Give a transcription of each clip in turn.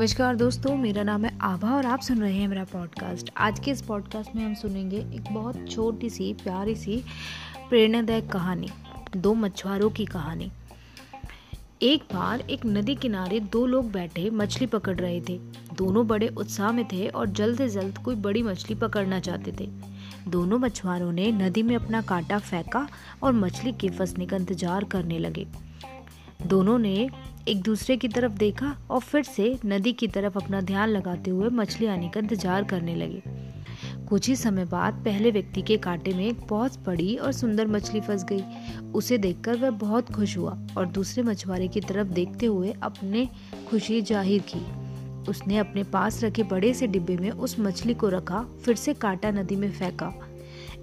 नमस्कार दोस्तों, मेरा नाम है आभा और आप सुन रहे हैं मेरा पॉडकास्ट आज के इस पॉडकास्ट में हम सुनेंगे एक बहुत छोटी सी, प्यारी सी, प्रेरणादायक कहानी, दो मछुआरों की कहानी। एक बार एक नदी किनारे दो लोग बैठे मछली पकड़ रहे थे। दोनों बड़े उत्साह में थे और जल्द से जल्द कोई बड़ी मछली पकड़ना चाहते थे। दोनों मछुआरों ने नदी में अपना कांटा फेंका और मछली के फंसने का इंतज़ार करने लगे। दोनों ने एक दूसरे की तरफ़ देखा और फिर से नदी की तरफ़ अपना ध्यान लगाते हुए मछली आने का इंतज़ार करने लगे। कुछ ही समय बाद पहले व्यक्ति के कांटे में एक बहुत बड़ी और सुंदर मछली फंस गई। उसे देखकर वह बहुत खुश हुआ और दूसरे मछुआरे की तरफ़ देखते हुए अपने खुशी ज़ाहिर की। उसने अपने पास रखे बड़े से डिब्बे में उस मछली को रखा, फिर से कांटा नदी में फेंका।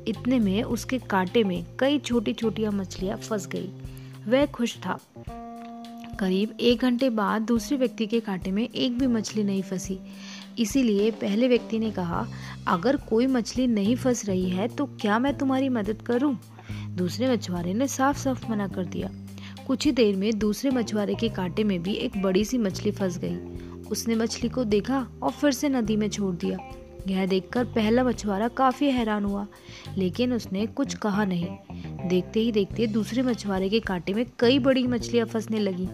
इतने में उसके कांटे में कई छोटी छोटी मछलियाँ फंस गई। वह खुश था। करीब एक घंटे बाद दूसरे व्यक्ति के कांटे में एक भी मछली नहीं फंसी। इसीलिए पहले व्यक्ति ने कहा, अगर कोई मछली नहीं फंस रही है तो क्या मैं तुम्हारी मदद करूँ? दूसरे मछुआरे ने साफ़ साफ़ मना कर दिया। कुछ ही देर में दूसरे मछुआरे के कांटे में भी एक बड़ी सी मछली फंस गई। उसने मछली को देखा और फिर से नदी में छोड़ दिया। यह देखकर पहला मछुआरा काफ़ी हैरान हुआ, लेकिन उसने कुछ कहा नहीं। देखते ही देखते दूसरे मछुआरे के कांटे में कई बड़ी मछलियाँ फंसने लगी।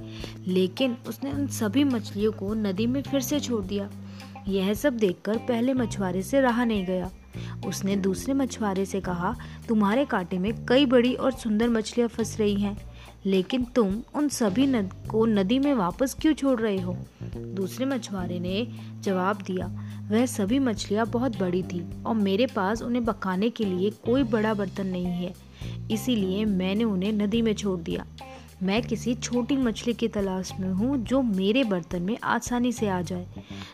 लेकिन उसने उन सभी मछलियों को नदी में फिर से छोड़ दिया। यह सब देखकर पहले मछुआरे से रहा नहीं गया। उसने दूसरे मछुआरे से कहा, तुम्हारे कांटे में कई बड़ी और सुंदर मछलियाँ फंस रही हैं, लेकिन तुम उन सभी नद, को नदी में वापस क्यों छोड़ रहे हो? दूसरे मछुआरे ने जवाब दिया, वह सभी मछलियाँ बहुत बड़ी थी और मेरे पास उन्हें पकाने के लिए कोई बड़ा बर्तन नहीं है। इसीलिए मैंने उन्हें नदी में छोड़ दिया। मैं किसी छोटी मछली की तलाश में हूँ जो मेरे बर्तन में आसानी से आ जाए,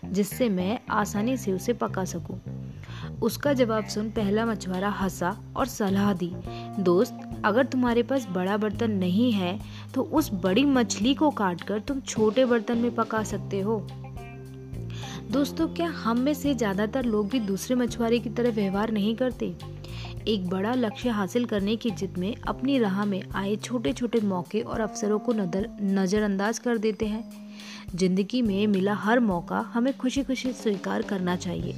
जिससे मैं आसानी से उसे पका सकूँ। उसका जवाब सुन पहला मछुआरा हंसा और सलाह दी, दोस्त, अगर तुम्हारे पास बड़ा बर्तन नहीं है तो उस बड़ी मछली को काटकर तुम छोटे बर्तन में पका सकते हो। दोस्तों, क्या हम में से ज़्यादातर लोग भी दूसरे मछुआरे की तरह व्यवहार नहीं करते? एक बड़ा लक्ष्य हासिल करने की जिद में अपनी राह में आए छोटे छोटे मौके और अवसरों को नज़र नज़रअंदाज कर देते हैं। ज़िंदगी में मिला हर मौका हमें खुशी खुशी स्वीकार करना चाहिए।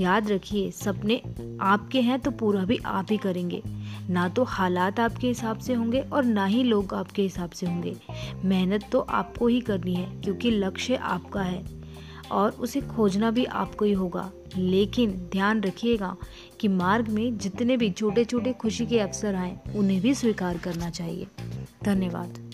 याद रखिए, सपने आपके हैं तो पूरा भी आप ही करेंगे। ना तो हालात आपके हिसाब से होंगे और ना ही लोग आपके हिसाब से होंगे। मेहनत तो आपको ही करनी है, क्योंकि लक्ष्य आपका है और उसे खोजना भी आपको ही होगा। लेकिन ध्यान रखिएगा कि मार्ग में जितने भी छोटे छोटे खुशी के अवसर आए, उन्हें भी स्वीकार करना चाहिए। धन्यवाद।